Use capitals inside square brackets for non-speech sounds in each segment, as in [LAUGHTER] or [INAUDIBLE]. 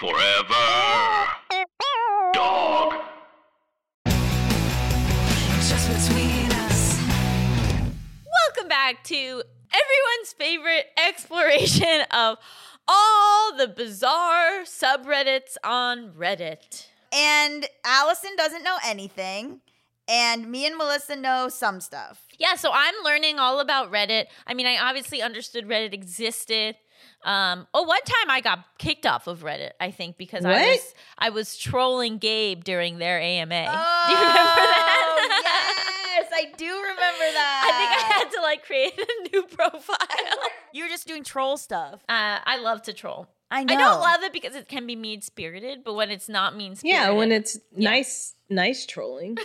Forever. Dog. Just between us. Welcome back to everyone's favorite exploration of all the bizarre subreddits on Reddit. And Allison doesn't know anything. And me and Melissa know some stuff. Yeah, so I'm learning all about Reddit. I mean, I obviously understood Reddit existed. Um, oh, one time I got kicked off of Reddit, I think, because I was I was trolling Gabe during their AMA. [LAUGHS] Do you remember that? Oh, yes, I do remember that. [LAUGHS] I think I had to like create a new [LAUGHS] profile. You were just doing troll stuff. Uh, I love to troll. I know. I don't love it because it can be mean spirited, but when it's not mean spirited, Yeah, when it's nice, nice trolling.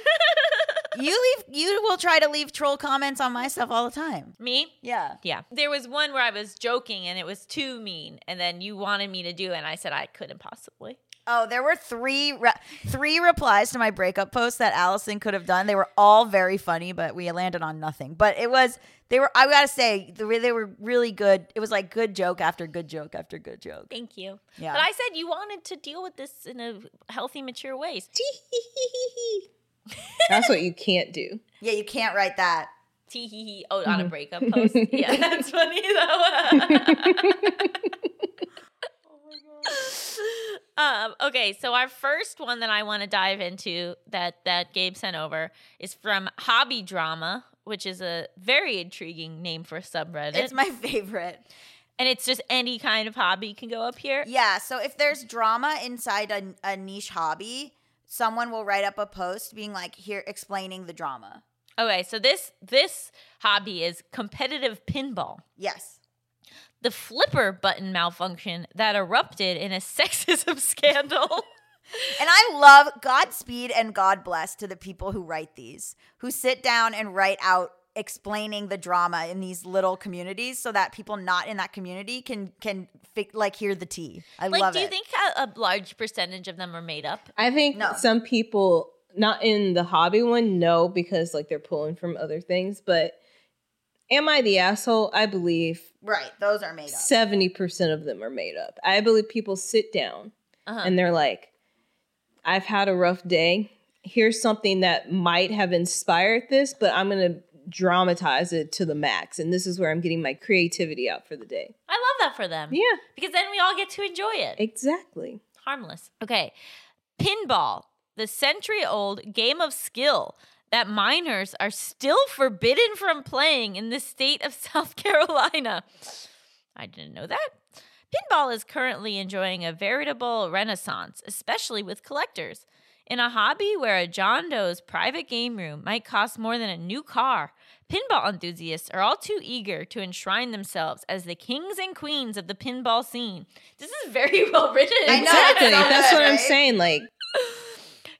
You leave. You will try to leave troll comments on my stuff all the time. me, Yeah. yeah. There was one where I was joking and it was too mean, and then you wanted me to do it, and I said I couldn't possibly. Oh, there were three re- three replies to my breakup post that Allison could have done. They were all very funny, but we landed on nothing. But it was they were. I gotta say, they were really good. It was like good joke after good joke after good joke. Thank you. Yeah. But I said you wanted to deal with this in a healthy, mature way. [LAUGHS] That's what you can't do. Yeah, you can't write that. Tee hee hee. Oh, on a breakup post. [LAUGHS] Yeah, that's funny though. Oh my god. Um, okay, so our first one that I want to dive into that that Gabe sent over is from Hobby Drama, which is a very intriguing name for a subreddit. It's my favorite. and it's just any kind of hobby can go up here. Yeah. So if there's drama inside a, a niche hobby, someone will write up a post being like, "Here, explaining the drama." Okay, so this this hobby is competitive pinball. Yes. the flipper button malfunction that erupted in a [LAUGHS] sexism scandal. [LAUGHS] And I love Godspeed and God bless to the people who write these, who sit down and write out explaining the drama in these little communities so that people not in that community can can fi- like hear the tea. I like, love do you it. think a, a large percentage of them are made up? I think No. some people, not in the hobby one, no, because like they're pulling from other things. But am I the asshole? I believe right, those are made up. seventy percent of them are made up. I believe people sit down Uh-huh. and they're like, "I've had a rough day. Here's something that might have inspired this, but I'm gonna." Dramatize it to the max and this is where i'm getting my creativity out for the day I love that for them. yeah Because then we all get to enjoy it. exactly Harmless. Okay. Pinball, the century old game of skill that minors are still forbidden from playing in the state of [LAUGHS] South Carolina. I didn't know that. Pinball is currently enjoying a veritable renaissance, especially with collectors. In a hobby where a John Doe's private game room might cost more than a new car, pinball enthusiasts are all too eager to enshrine themselves as the kings and queens of the pinball scene. This is very [LAUGHS] well written. I know, exactly it's so that's good, what i'm saying like [LAUGHS]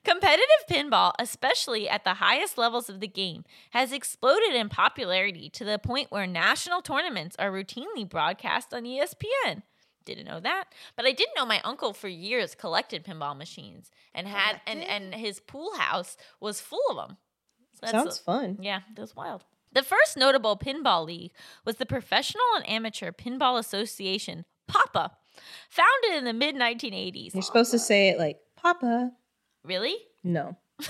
Competitive pinball, especially at the highest levels of the game, has exploded in popularity to the point where national tournaments are routinely broadcast on ESPN. Didn't know that, but I didn't know my uncle for years collected pinball machines and had and and his pool house was full of them. So that's- sounds fun yeah, that's wild. The first notable pinball league was the Professional and Amateur Pinball Association, PAPA, founded in the mid 1980s. You're supposed to say it like Papa. Really? No. [LAUGHS]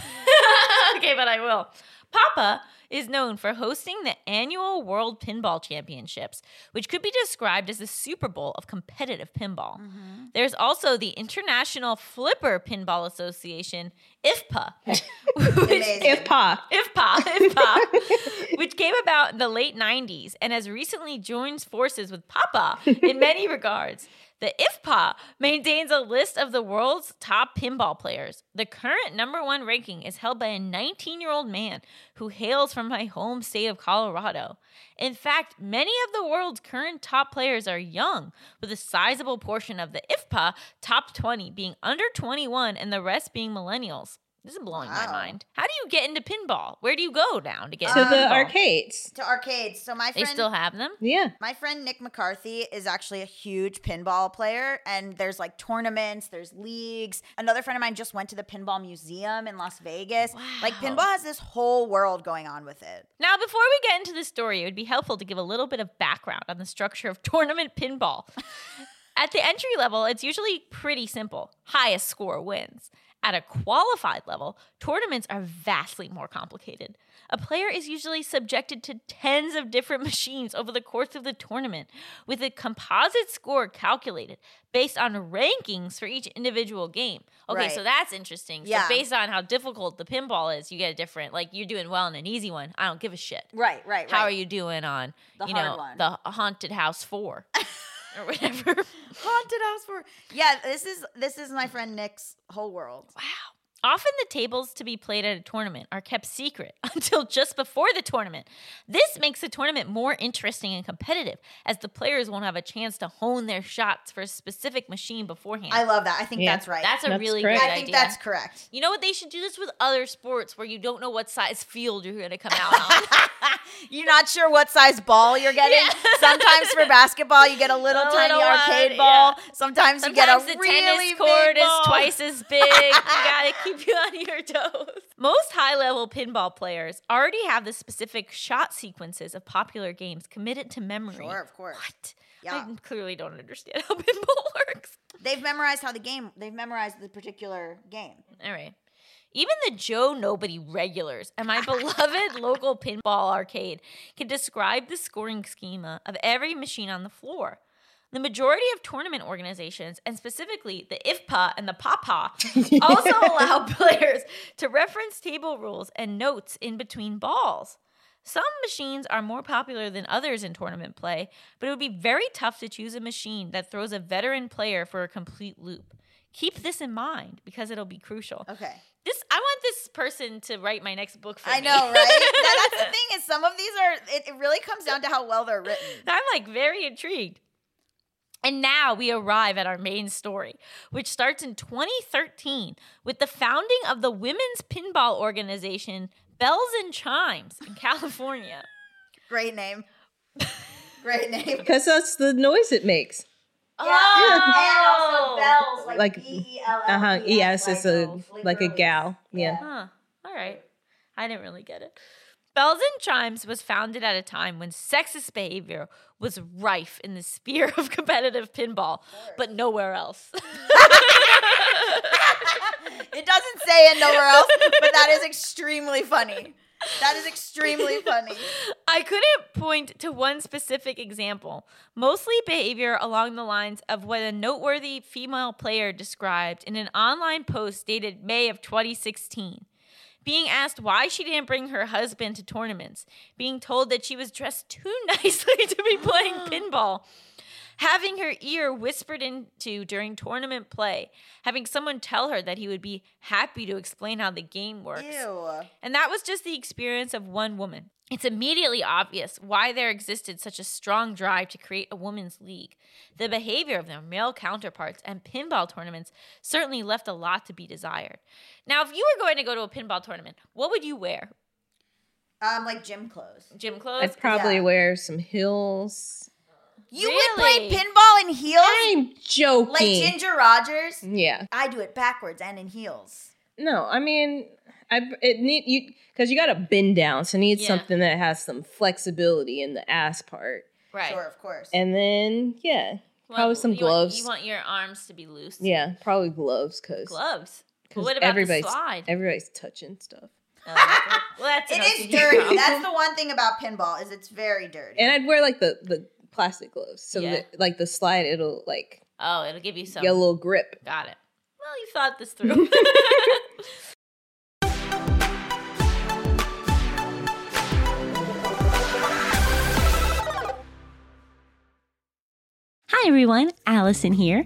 okay, but I will. Papa is known for hosting the annual World Pinball Championships, which could be described as the Super Bowl of competitive pinball. Mm-hmm. There's also the International Flipper Pinball Association, IFPA, [LAUGHS] which, Amazing. If Pa. IFPA, IFPA, [LAUGHS] which came about in the late 90s and has recently joined forces with Papa in many regards. The IFPA maintains a list of the world's top pinball players. The current number one ranking is held by a 19 year old man who hails from my home state of Colorado. In fact, many of the world's current top players are young, with a sizable portion of the IFPA top 20 being under 21 and the rest being millennials. This is blowing my mind. How do you get into pinball? Where do you go now to get To into the arcades. to arcades. So my They friend still have them? Yeah. My friend Nick McCarthy is actually a huge pinball player, and there's like tournaments, there's leagues. Another friend of mine just went to the Pinball Museum in Las Vegas. Like, pinball has this whole world going on with it. Now, before we get into the story, it would be helpful to give a little bit of background on the structure of [LAUGHS] tournament pinball. [LAUGHS] At the entry level, it's usually pretty simple. Highest score wins. At a qualified level, tournaments are vastly more complicated. A player is usually subjected to tens of different [LAUGHS] machines over the course of the tournament, with a composite score calculated based on rankings for each individual game. Okay, Right. so that's interesting. Yeah. So based on how difficult the pinball is, you get a different. Like you're doing well in an easy one. I don't give a shit. Right, right, How right. are you doing on The you know one. the haunted house four [LAUGHS] [LAUGHS] or whatever? Haunted house for yeah. This is this is my friend Nick's whole world. Wow. Often the tables to be played at a tournament are kept secret [LAUGHS] until just before the tournament. This makes the tournament more interesting and competitive as the players won't have a chance to hone their shots for a specific machine beforehand. I love that. I think Yeah. that's right. that's a That's really correct. good idea. I think idea. that's correct. you know what? They should do this with other sports where you don't know what size field you're going to come out on. [LAUGHS] You're not sure what size ball you're getting. Yeah. [LAUGHS] Sometimes for basketball, you get a little A tiny little one, arcade yeah. ball. Sometimes, you get a Sometimes the really tennis big court is twice as big. you gotta keep [LAUGHS] you on your toes. Most high level pinball players already have the specific shot sequences of popular games committed to memory. Sure, of course. What? Yeah. I clearly don't understand how [LAUGHS] pinball works. They've memorized how the game. They've memorized the particular game. All right. Even the Joe Nobody regulars and my [LAUGHS] beloved local pinball arcade can describe the scoring schema of every machine on the floor. The majority of tournament organizations, and specifically the IFPA and the PAPA, [LAUGHS] also allow players to reference table rules and notes in between balls. Some machines are more popular than others in tournament play, but it would be very tough to choose a machine that throws a veteran player for a complete loop. Keep this in mind because it'll be crucial. Okay. This I want this person to write my next book for I me. I know, right? That- that's the [LAUGHS] thing is some of these are. It, it really comes down to how well they're written. I'm like very intrigued. And now we arrive at our main story, which starts in 2013 with the founding of the women's pinball organization Bells and Chimes in California. Great name. Great name. [LAUGHS] Because that's the noise it makes. Oh! And also bells, like, Like, Uh huh. Yes, like it's a like a gal. Yeah. All right. I didn't really get it. Bells and Chimes was founded at a time when sexist behavior was rife in the sphere of [LAUGHS] competitive pinball, but nowhere else. [LAUGHS] It doesn't say it nowhere else, but that is extremely funny. That is extremely funny. I couldn't point to one specific example, mostly behavior along the lines of what a noteworthy female player described in an online post dated May of 2016. Being asked why she didn't bring her husband to tournaments, being told that she was dressed too [LAUGHS] nicely to be playing [GASPS] pinball, having her ear whispered into during tournament play, having someone tell her that he would be happy to explain how the game works. Ew. And that was just the experience of one woman. It's immediately obvious why there existed such a strong drive to create a women's league. The behavior of their male counterparts and pinball tournaments certainly left a lot to be desired. Now, if you were going to go to a pinball tournament, what would you wear? Um, like gym clothes. Gym clothes? I'd probably Yeah. wear some heels. You would play pinball in heels, I'm joking. like Ginger Rogers. yeah. I do it backwards and in heels. No, I mean, I it need you because you got to bend down, so need Yeah. something that has some flexibility in the ass part, right. Sure, of course. and then yeah, You want- probably some you want- gloves. you want your arms to be loose. yeah, probably gloves because Gloves. But what about the everybody's slide? everybody's touching stuff. Oh, well, that's it is dirty. problem. That's the one thing about pinball is it's very dirty. And I'd wear like the the plastic gloves, so Yeah. that like the slide, it'll like Oh, it'll give you some. get a little grip. Got it. Well, you thought this through. [LAUGHS] Hi everyone, Allison here.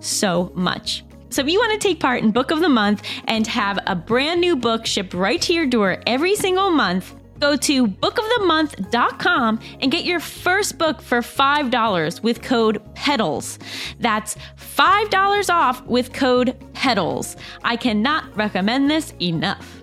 so much. So if you want to take part in Book of the Month and have a brand new book shipped right to your door every single month, go to bookofthemonth.com and get your first book for $5 with code PEDALS. That's $5 off with code PEDALS. I cannot recommend this enough.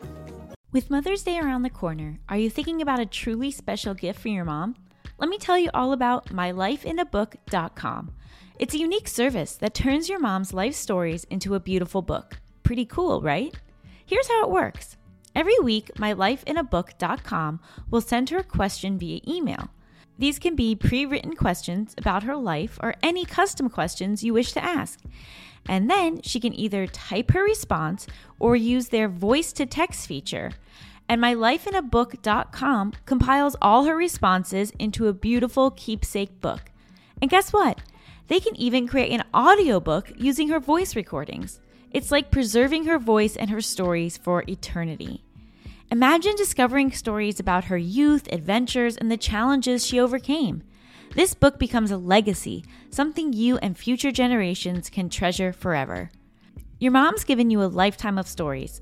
With Mother's Day around the corner, are you thinking about a truly special gift for your mom? Let me tell you all about mylifeinabook.com. It's a unique service that turns your mom's life stories into a beautiful book. Pretty cool, right? Here's how it works. Every week, mylifeinabook.com will send her a question via email. These can be pre written questions about her life or any custom questions you wish to ask. And then she can either type her response or use their voice to text feature. And mylifeinabook.com compiles all her responses into a beautiful keepsake book. And guess what? They can even create an audiobook using her voice recordings. It's like preserving her voice and her stories for eternity. Imagine discovering stories about her youth, adventures, and the challenges she overcame. This book becomes a legacy, something you and future generations can treasure forever. Your mom's given you a lifetime of stories.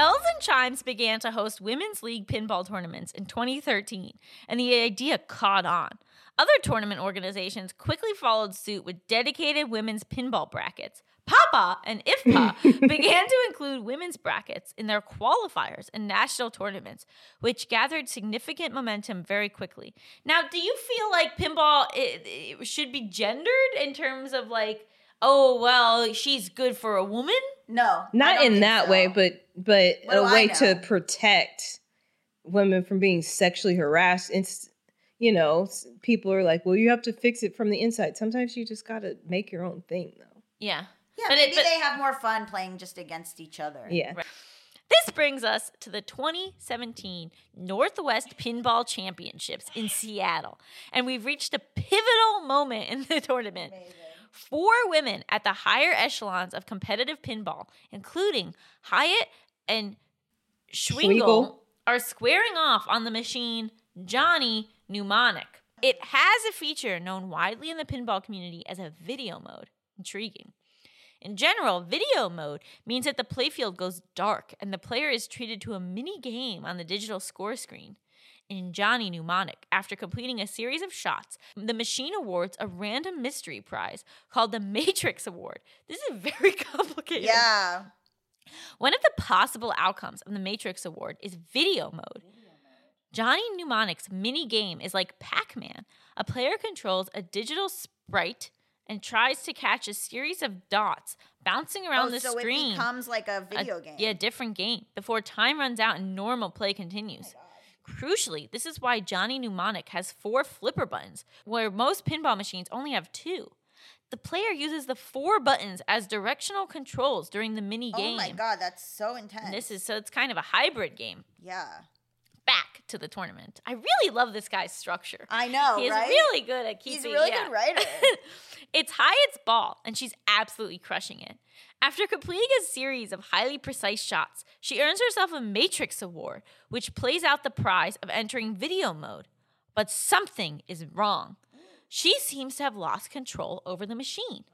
Bells and Chimes began to host Women's League pinball tournaments in 2013, and the idea caught on. Other tournament organizations quickly followed suit with dedicated women's pinball brackets. Papa and IFPA [LAUGHS] began to include women's brackets in their qualifiers and national tournaments, which gathered significant momentum very quickly. Now, do you feel like pinball it, it should be gendered in terms of like, oh, well, she's good for a woman? No, Not in that so. way, but but What a way to protect women from being sexually harassed. It's you know, people are like, well, you have to fix it from the inside. Sometimes you just got to make your own thing, though. Yeah. yeah, But it- maybe but- they have more fun playing just against each other. Yeah. This brings us to the 2017 Northwest Pinball Championships in Seattle. And we've reached a pivotal moment in the tournament. Four women at the higher echelons of competitive pinball, including Hyatt and Schwingel, Schwingle. are squaring off on the machine Johnny Mnemonic. It has a feature known widely in the pinball community as a video mode. Intriguing. In general, video mode means that the playfield goes dark and the player is treated to a mini game on the digital score screen. In Johnny Mnemonic, after completing a series of shots, the machine awards a random mystery prize called the Matrix Award. This is very [LAUGHS] complicated. Yeah. One of the possible outcomes of the Matrix Award is video mode. Johnny Mnemonic's mini game is like Pac Man. A player controls a digital sprite and tries to catch a series of dots bouncing around oh, the so screen. it becomes like a a- video game. Yeah, different game before time runs out and normal play continues. Oh Crucially, this is why Johnny Mnemonic has four flipper buttons, where most pinball machines only have two. The player uses the four buttons as directional controls during the mini game. Oh my god, that's so intense. And this is so it's kind of a hybrid game. yeah. Back to the tournament. I really love this guy's structure. I know, He is right? really good at keeping. He's a really yeah. good writer. [LAUGHS] it's Hyatt's ball, and she's absolutely crushing it. After completing a series of highly precise shots, she earns herself a Matrix Award, which plays out the prize of entering video mode. But something is wrong. She seems to have lost control over the machine.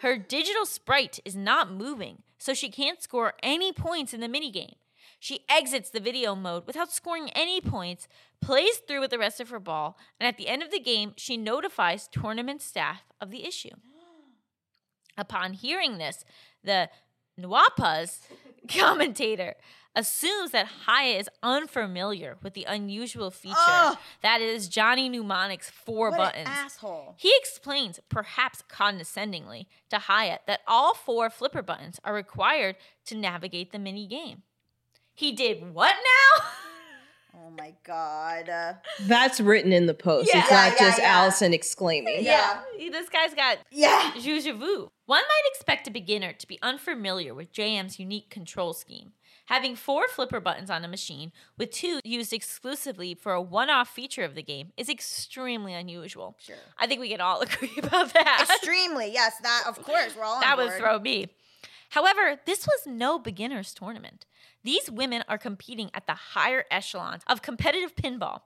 Her digital sprite is not moving, so she can't score any points in the minigame. She exits the video mode without scoring any points, plays through with the rest of her ball, and at the end of the game, she notifies tournament staff of the issue. Upon hearing this, the Nwapa's [LAUGHS] commentator assumes that Hyatt is unfamiliar with the unusual feature Ugh. that is Johnny Mnemonic's four what buttons. an asshole. He explains, perhaps condescendingly, to Hyatt that all four flipper buttons are required to navigate the mini game. He did what now? [LAUGHS] Oh my god. Uh, That's written in the post. Yeah. it's Yeah, not yeah, just yeah. Allison exclaiming. Yeah. he- this guy's got yeah. Juju vu. One might expect a beginner to be unfamiliar with JM's unique control scheme. Having four flipper buttons on a machine, with two used exclusively for a one off feature of the game, is extremely unusual. Sure. I think we can all [LAUGHS] agree about that. Extremely. Yes, that of course we're all on that would board. throw me. However, this was no beginner's tournament. These women are competing at the higher echelons of competitive pinball.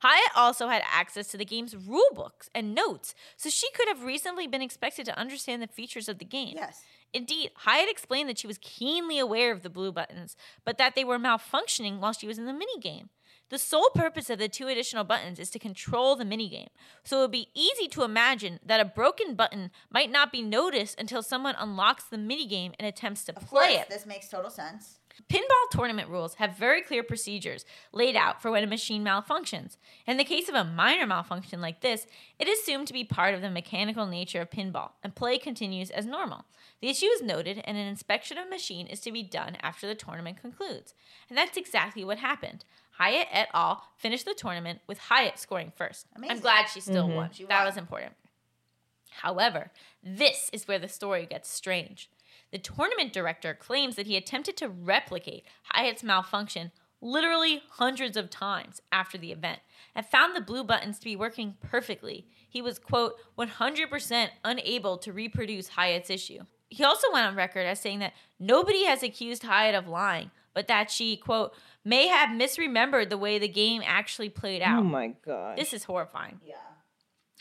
Hyatt also had access to the game's rule books and notes, so she could have reasonably been expected to understand the features of the game. Yes. Indeed, Hyatt explained that she was keenly aware of the blue buttons, but that they were malfunctioning while she was in the minigame. The sole purpose of the two additional buttons is to control the minigame, so it would be easy to imagine that a broken button might not be noticed until someone unlocks the minigame and attempts to Of play course, it. this makes total sense. Pinball tournament rules have very clear procedures laid out for when a machine malfunctions. In the case of a minor malfunction like this, it is assumed to be part of the mechanical nature of pinball, and play continues as normal. The issue is noted, and an inspection of the machine is to be done after the tournament concludes. And that's exactly what happened. Hyatt et al. finished the tournament with Hyatt scoring first. Amazing. I'm glad she still mm-hmm. won. She that won. was important. However, this is where the story gets strange. The tournament director claims that he attempted to replicate Hyatt's malfunction literally hundreds of times after the event and found the blue buttons to be working perfectly. He was, quote, 100% unable to reproduce Hyatt's issue. He also went on record as saying that nobody has accused Hyatt of lying, but that she, quote, may have misremembered the way the game actually played oh out. Oh my god. This is horrifying. Yeah.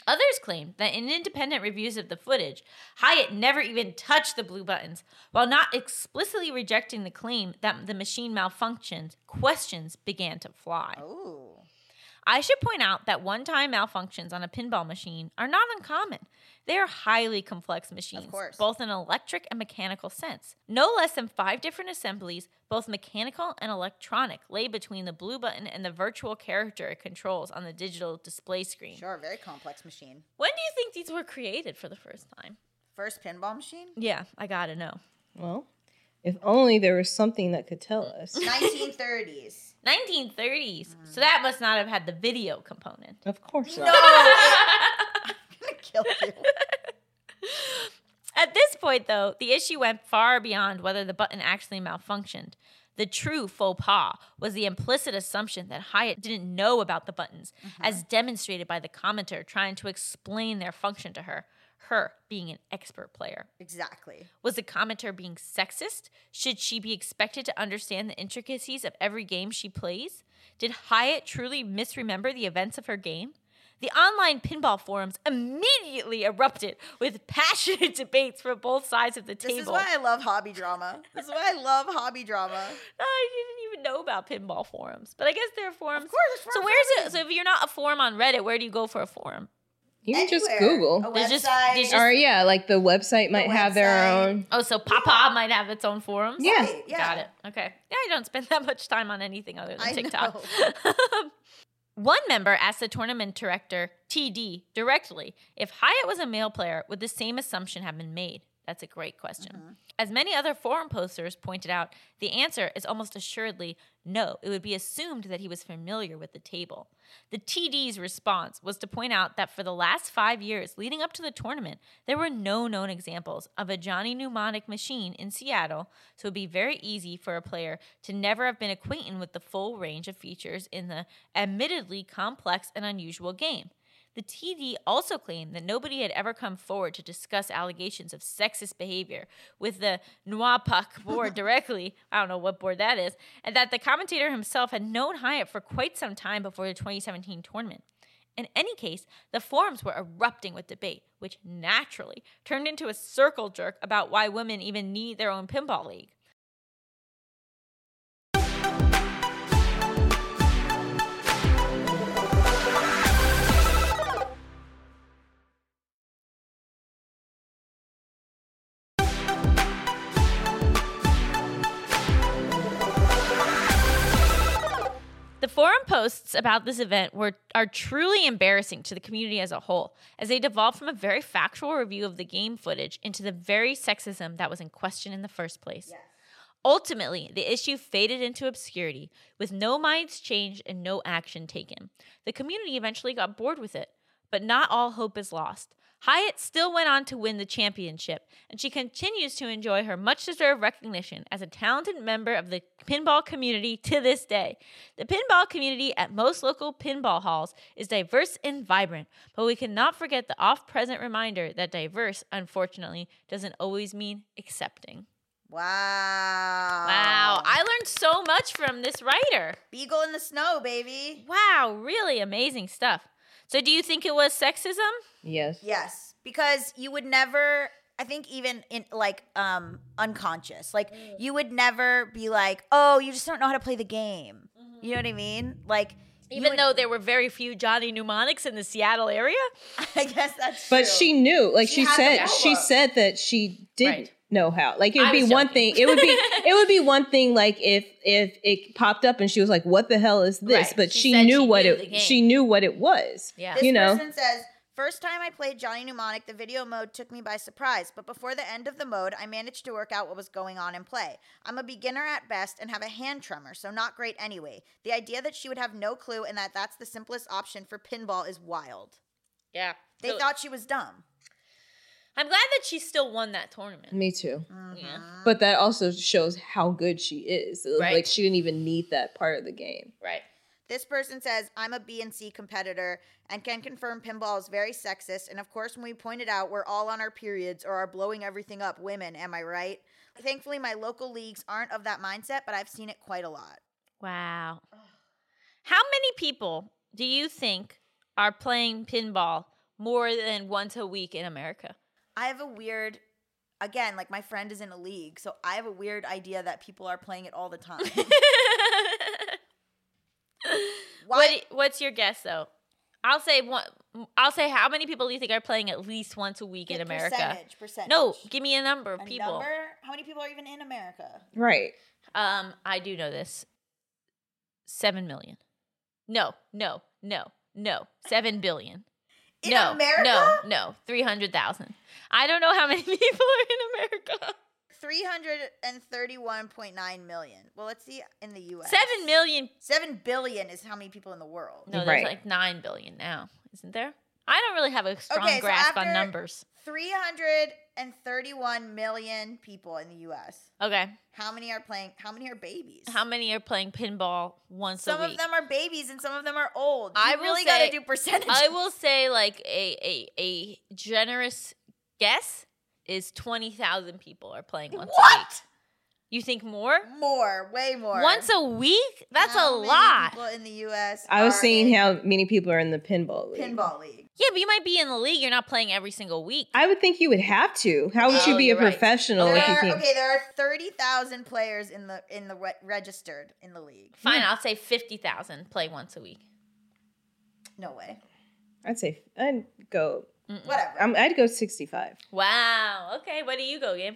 Others claim that in independent reviews of the footage, Hyatt never even touched the blue buttons. While not explicitly rejecting the claim that the machine malfunctioned, questions began to fly. Ooh. I should point out that one time malfunctions on a pinball machine are not uncommon. They are highly complex machines, course. both in electric and mechanical sense. No less than five different assemblies, both mechanical and electronic, lay between the blue button and the virtual character it controls on the digital display screen. Sure, very complex machine. When do you think these were created for the first time? First pinball machine? Yeah, I gotta know. well, if only there was something that could tell us. 1930s. 1930s. So mm. that must not have had the video component. Of course no, not. it- [LAUGHS] I'm gonna kill you. At this point, though, the issue went far beyond whether the button actually malfunctioned. The true faux pas was the implicit assumption that Hyatt didn't know about the buttons, mm-hmm. as demonstrated by the commenter trying to explain their function to her, her being an expert player. Exactly. Was the commenter being sexist? Should she be expected to understand the intricacies of every game she plays? Did Hyatt truly misremember the events of her game? The online pinball forums immediately erupted with [LAUGHS] passionate debates from both sides of the table. This is why I love hobby drama. This is why I love hobby drama. [LAUGHS] I didn't even know about pinball forums, but I guess there are forums. Of course, it's so where's it? So if you're not a forum on Reddit, where do you go for a forum? You can just Google. A There's just- website. or yeah, like the website might have their own. Oh, so Papa might have its own forums. Yeah. Right, yeah. Got it. Okay. Yeah, I don't spend [LAUGHS] that much time on anything other than I TikTok. [LAUGHS] One member asked the tournament director, TD, directly if Hyatt was a male player, would the same assumption have been made? That's a great question. Mm-hmm. As many other forum posters pointed out, the answer is almost assuredly no. It would be assumed that he was familiar with the table. The TD's response was to point out that for the last five years leading up to the tournament, there were no known examples of a Johnny Mnemonic machine in Seattle, so it would be very easy for a player to never have been acquainted with the full range of features in the admittedly complex and unusual game. The TD also claimed that nobody had ever come forward to discuss allegations of sexist behavior with the NWAPUC board [LAUGHS] directly. I don't know what board that is. And that the commentator himself had known Hyatt for quite some time before the 2017 tournament. In any case, the forums were erupting with debate, which naturally turned into a circle jerk about why women even need their own pinball league. Forum posts about this event were are truly embarrassing to the community as a whole, as they devolved from a very factual review of the game footage into the very sexism that was in question in the first place. Ultimately, the issue faded into obscurity, with no minds changed and no action taken. The community eventually got bored with it, but not all hope is lost. Hyatt still went on to win the championship, and she continues to enjoy her much deserved recognition as a talented member of the pinball community to this day. The pinball community at most local pinball halls is diverse and vibrant, but we cannot forget the oft present reminder that diverse, unfortunately, doesn't always mean accepting. Wow. Wow, I learned so much from this writer. Beagle in the snow, baby. Wow, really amazing stuff. So, do you think it was sexism? Yes. Yes, because you would never. I think even in like um unconscious, like you would never be like, "Oh, you just don't know how to play the game." You know what I mean? Like, Even would- though there were very few Johnny Mnemonics in the Seattle area? [LAUGHS] I guess that's. But true. she knew, like She she, said, she said that she did Right. Know how. Like it I would be was one thing. It would be [LAUGHS] it would be one thing like if if it popped up and she was like, "What the hell is this?" Right. But She she, knew she what knew it she knew what it was. Yeah. This you know. person says, First time I played Johnny Mnemonic, the video mode took me by surprise, but before the end of the mode, I managed to work out what was going on in play. I'm a beginner at best and have a hand tremor, so not great anyway. The idea that she would have no clue and that that's the simplest option for pinball is wild. Yeah. They So, thought she was dumb. I'm glad that she still won that tournament. Me too. Mm-hmm. Yeah. But that also shows how good she is. Right. Like she didn't even need that part of the game. Right. This person says, I'm a BNC competitor and can confirm pinball is very sexist. And of course, when we pointed out we're all on our periods or are blowing everything up, women, am I right? Thankfully, my local leagues aren't of that mindset, but I've seen it quite a lot. Wow. How many people do you think are playing pinball more than once a week in America? I have a weird, again, like my friend is in a league, so I have a weird idea that people are playing it all the time. [LAUGHS] Why? What, what's your guess though? I'll say one. I'll say how many people do you think are playing at least once a week in America? Percentage, percentage. No, give me a number of a people. number? How many people are even in America? Right. Um, I do know this. Seven million. No, no, no, no. Seven billion in no, America? No, no, 300,000. I don't know how many [LAUGHS] people are in America. 331.9 million. Well, let's see in the US. 7 million. 7 billion is how many people in the world. No, there's right. like 9 billion now, isn't there? I don't really have a strong okay, grasp so on numbers. 300 and thirty-one million people in the US. Okay. How many are playing how many are babies? How many are playing pinball once some a week? Some of them are babies and some of them are old. You I really got to do percentage. I [LAUGHS] will say like a a a generous guess is 20,000 people are playing once what? a week. You think more? More, way more. Once a week? That's how a lot. People in the U.S. I was seeing how many people are in the pinball league. Pinball league. Yeah, but you might be in the league. You're not playing every single week. I would think you would have to. How would Oh, you be a right. professional There if you are, can't? okay, there are thirty thousand players in the in the re- registered in the league. Fine, hmm. I'll say fifty thousand play once a week. No way. I'd say I'd go. Whatever. I'm, I'd go 65. Wow. Okay, what do you go, Gabe?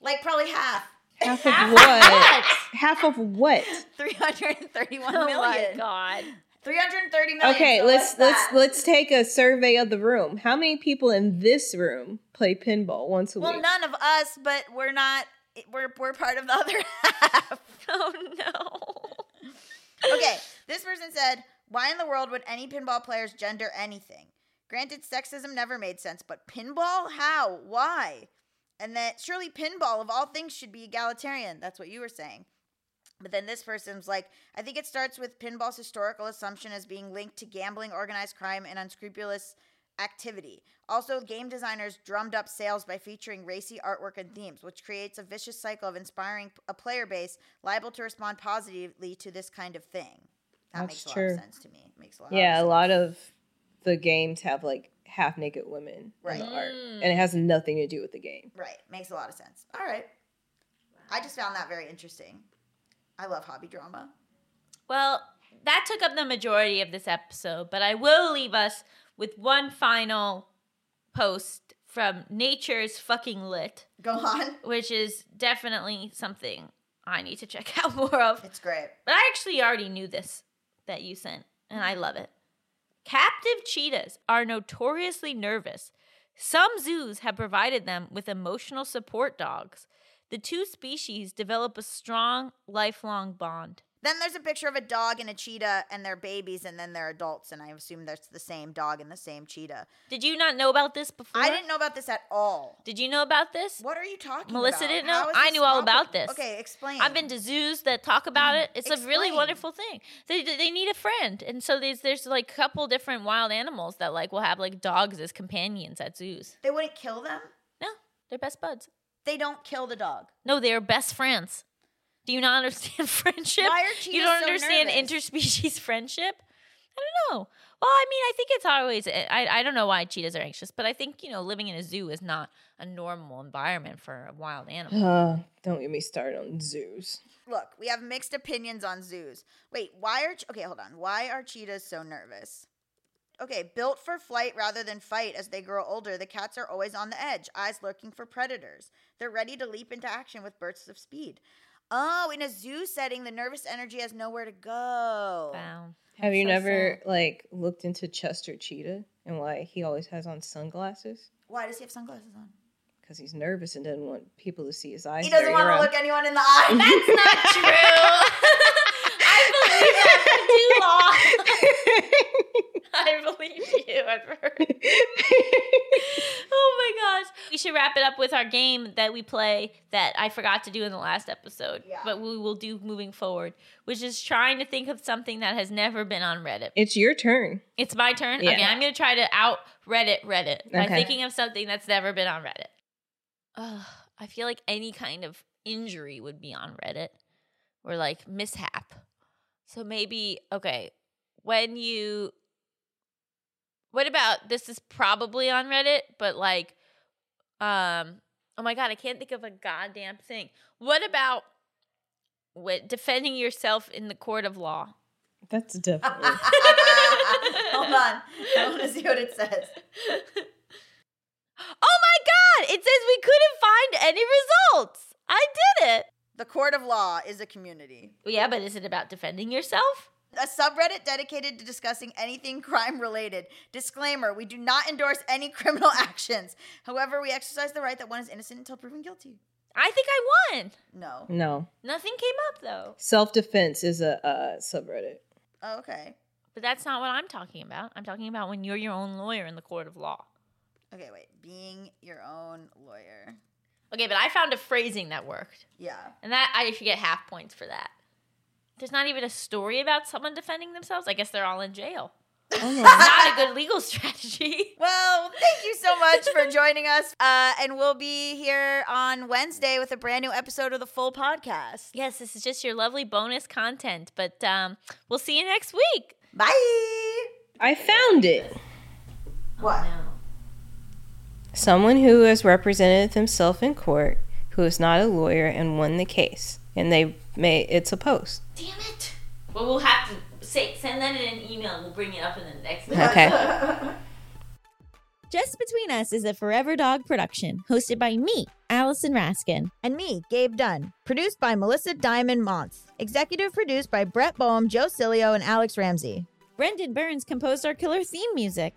like probably half. Half of what? Half of what? [LAUGHS] Three hundred and thirty-one Oh million. my god. 330 million. Okay, so let's let's let's take a survey of the room. How many people in this room play pinball once a Well, week? Well, none of us, but we're not. We're we're part of the other [LAUGHS] half. Oh no. okay, this person said, "Why in the world would any pinball players gender anything? Granted, sexism never made sense, but pinball? How? Why? And that surely pinball of all things should be egalitarian. That's what you were saying." But then this person's like, I think it starts with pinball's historical assumption as being linked to gambling, organized crime, and unscrupulous activity. Also, game designers drummed up sales by featuring racy artwork and themes, which creates a vicious cycle of inspiring a player base liable to respond positively to this kind of thing. That That's makes a lot true. of sense to me. It makes a lot yeah, a lot of the games have like half naked women Right. in the art, and it has nothing to do with the game. Right. Makes a lot of sense. All right. I just found that very interesting. I love hobby drama. Well, that took up the majority of this episode, but I will leave us with one final post from Nature's fucking lit, Go on. [LAUGHS] which is definitely something I need to check [LAUGHS] out more of. It's great. But I actually already knew this that you sent, and I love it. Captive cheetahs are notoriously nervous. Some zoos have provided them with emotional support dogs. The two species develop a strong, lifelong bond. Then there's a picture of a dog and a cheetah and their babies, and then they're adults, and I assume that's the same dog and the same cheetah. Did you not know about this before? I didn't know about this at all. Did you know about this? What are you talking Melissa about? didn't know? I knew all about this. Okay, explain. I've been to zoos that talk about it. It's a really wonderful thing. They they need a friend, and so there's there's like a couple different wild animals that like will have like dogs as companions at zoos. They wouldn't kill them? No, they're best buds. They don't kill the dog. No, they are best friends. Do you not understand [LAUGHS] friendship? Why are you don't so understand nervous? interspecies [LAUGHS] friendship? I don't know. Well, I mean, I think it's always. I I don't know why cheetahs are anxious, but I think you know living in a zoo is not a normal environment for a wild animal. Uh, don't get me started on zoos. Look, we have mixed opinions on zoos. Wait, why are okay? Hold on. Why are cheetahs so nervous? Okay, built for flight rather than fight. As they grow older, the cats are always on the edge, eyes lurking for predators. They're ready to leap into action with bursts of speed. Oh, in a zoo setting, the nervous energy has nowhere to go. Wow. Have you so never like looked into Chester Cheetah and why he always has on sunglasses? Why does he have sunglasses on? Because he's nervous and doesn't want people to see his eyes. He doesn't want to look anyone in the eye. That's not [LAUGHS] true. [LAUGHS] I believe that for too long. [LAUGHS] I believe you at first. oh my gosh. We should wrap it up with our game that we play that I forgot to do in the last episode, Yeah. but we will do moving forward, which is trying to think of something that has never been on Reddit. It's your turn. It's my turn. Yeah. Okay, I'm going to try to out Reddit Reddit by Okay. thinking of something that's never been on Reddit. Ugh, I feel like any kind of injury would be on Reddit or like mishap. So maybe, okay, when you. What about this is probably on Reddit, but like, um, oh my God, I can't think of a goddamn thing. What about with defending yourself in the court of law? That's definitely. [LAUGHS] [LAUGHS] Hold on. I want to see what it says. [LAUGHS] Oh my god! It says we couldn't find any results. I did it. The court of law is a community. Yeah, but is it about defending yourself? A subreddit dedicated to discussing anything [LAUGHS] crime related. Disclaimer We do not endorse any criminal [LAUGHS] actions. However, we exercise the right that one is innocent until proven guilty. I think I won. No. no. Nothing came up though. Self defense is a uh, subreddit. Oh, okay. But that's not what I'm talking about. I'm talking about when you're your own lawyer in the court of law. Okay, wait. Being your own lawyer. Okay, but I found a phrasing that worked. Yeah. And that I should get half points for that. There's not even a story about someone defending themselves. I guess they're all in jail. Oh [LAUGHS] Not a good legal strategy. [LAUGHS] Well, thank you so much for joining us. Uh, and we'll be here on Wednesday with a brand new episode of the full podcast. Yes, this is just your lovely bonus content, but um, we'll see you next week. Bye. I found it. What? Someone who has represented himself in court, who is not a lawyer and won the case, and they may it's a post. Damn it. Well, we'll have to say, send that in an email. We'll bring it up in the next Okay. Just Between Us is a Forever Dog production, hosted by me, Allison Raskin. And me, Gabe Dunn. Produced by Melissa Diamond Monts. Executive produced by Brett Boham, Joe Cilio, and Alex Ramsey. Brendan Burns composed our killer theme music.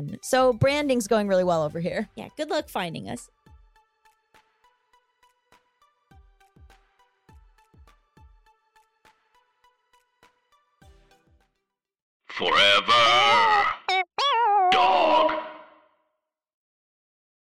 fun. So branding's going really well over here. Yeah, good luck finding us. Forever Dog.